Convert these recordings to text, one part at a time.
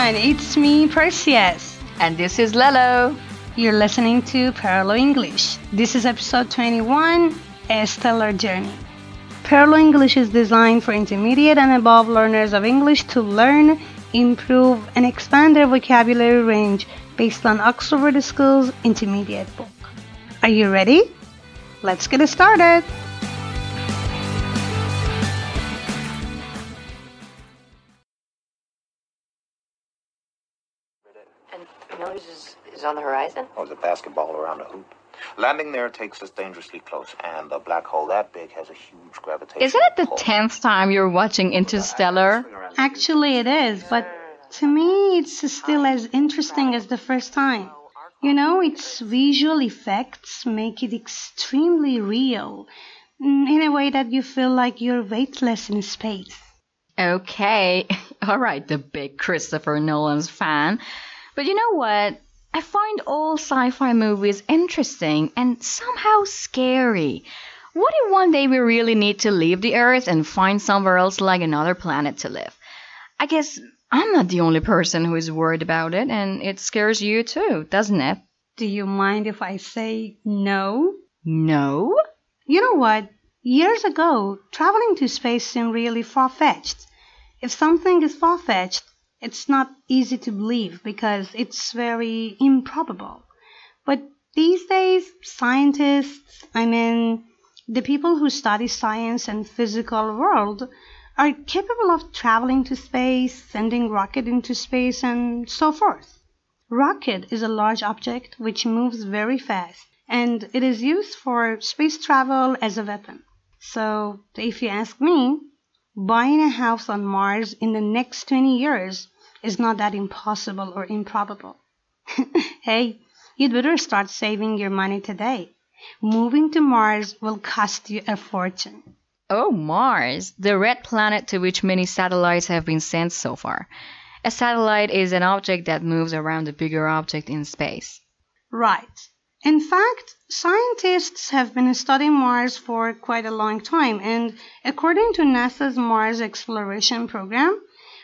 everyone, it's me, Perseus. And this is Lelo. You're listening to Parallel English. This is episode 21, A Stellar Journey. Parallel English is designed for intermediate and above learners of English to learn, improve, and expand their vocabulary range based on Oxford School's intermediate book. Are you ready? Let's get started. And is, is on the horizon? Or is a basketball around a hoop? Landing there takes us dangerously close, and a black hole that big has a huge gravitational Isn't it the pull. tenth time you're watching Interstellar? Actually, it is, but to me, it's still as interesting as the first time. You know, its visual effects make it extremely real, mm, in a way that you feel like you're weightless in space. Okay, alright, the big Christopher Nolan's fan. But you know what? I find all sci fi movies interesting and somehow scary. What if one day we really need to leave the Earth and find somewhere else like another planet to live? I guess I'm not the only person who is worried about it, and it scares you too, doesn't it? Do you mind if I say no? No? You know what? Years ago, traveling to space seemed really far fetched. If something is far fetched, it's not easy to believe because it's very improbable. But these days, scientists, I mean, the people who study science and physical world, are capable of traveling to space, sending rocket into space, and so forth. Rocket is a large object which moves very fast, and it is used for space travel as a weapon. So, if you ask me, buying a house on Mars in the next 20 years is not that impossible or improbable. hey, you'd better start saving your money today. Moving to Mars will cost you a fortune. Oh, Mars, the red planet to which many satellites have been sent so far. A satellite is an object that moves around a bigger object in space. Right. In fact, scientists have been studying Mars for quite a long time, and according to NASA's Mars exploration program,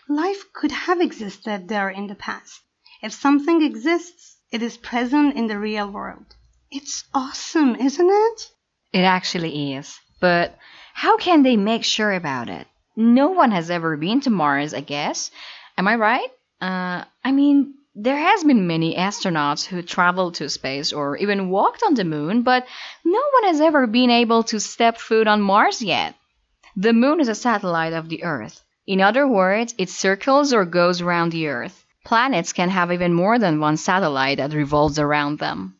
life could have existed there in the past. If something exists, it is present in the real world. It's awesome, isn't it? It actually is. But how can they make sure about it? No one has ever been to Mars, I guess. Am I right? Uh, I mean, there has been many astronauts who traveled to space or even walked on the moon, but no one has ever been able to step foot on Mars yet. The moon is a satellite of the Earth. In other words, it circles or goes around the Earth. Planets can have even more than one satellite that revolves around them.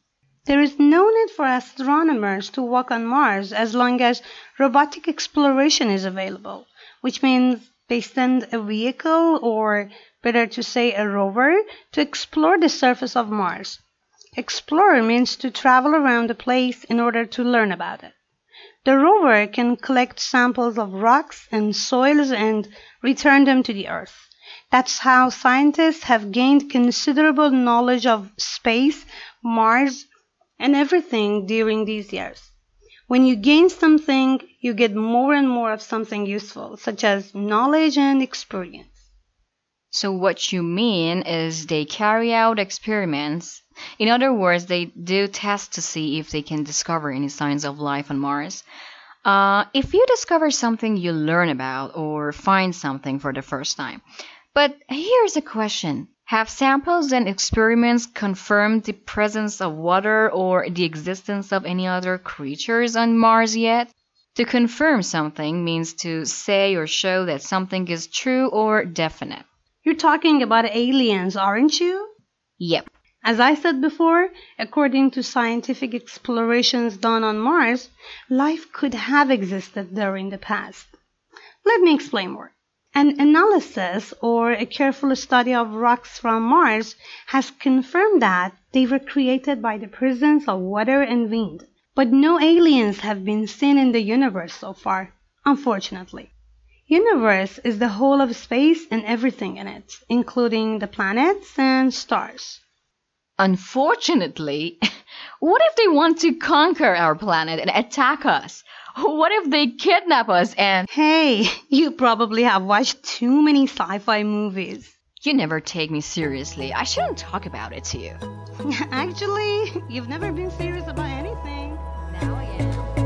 There is no need for astronomers to walk on Mars as long as robotic exploration is available, which means they send a vehicle, or better to say a rover, to explore the surface of Mars. Explore means to travel around a place in order to learn about it. The rover can collect samples of rocks and soils and return them to the Earth. That's how scientists have gained considerable knowledge of space, Mars, and everything during these years. When you gain something, you get more and more of something useful, such as knowledge and experience. So, what you mean is they carry out experiments. In other words, they do tests to see if they can discover any signs of life on Mars. Uh, if you discover something you learn about or find something for the first time. But here's a question Have samples and experiments confirmed the presence of water or the existence of any other creatures on Mars yet? To confirm something means to say or show that something is true or definite. You're talking about aliens, aren't you? Yep. As I said before, according to scientific explorations done on Mars, life could have existed there in the past. Let me explain more. An analysis or a careful study of rocks from Mars has confirmed that they were created by the presence of water and wind. But no aliens have been seen in the universe so far, unfortunately. Universe is the whole of space and everything in it, including the planets and stars. Unfortunately, what if they want to conquer our planet and attack us? What if they kidnap us and. Hey, you probably have watched too many sci fi movies. You never take me seriously. I shouldn't talk about it to you. Actually, you've never been serious about anything. Now I am.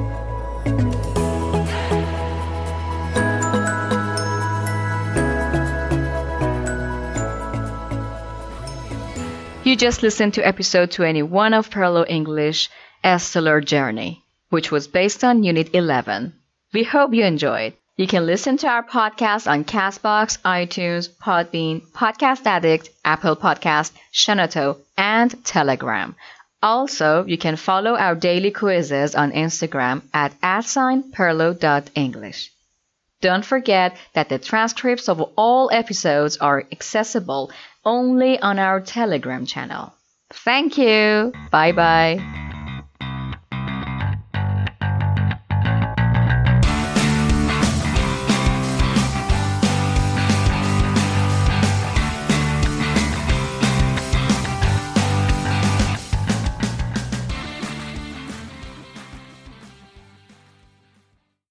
Just listened to episode 21 of Parallel English, A Stellar Journey, which was based on Unit 11. We hope you enjoyed. You can listen to our podcast on Castbox, iTunes, Podbean, Podcast Addict, Apple Podcast, Shenoto, and Telegram. Also, you can follow our daily quizzes on Instagram at @perlo.english. Don't forget that the transcripts of all episodes are accessible only on our Telegram channel. Thank you. Bye bye.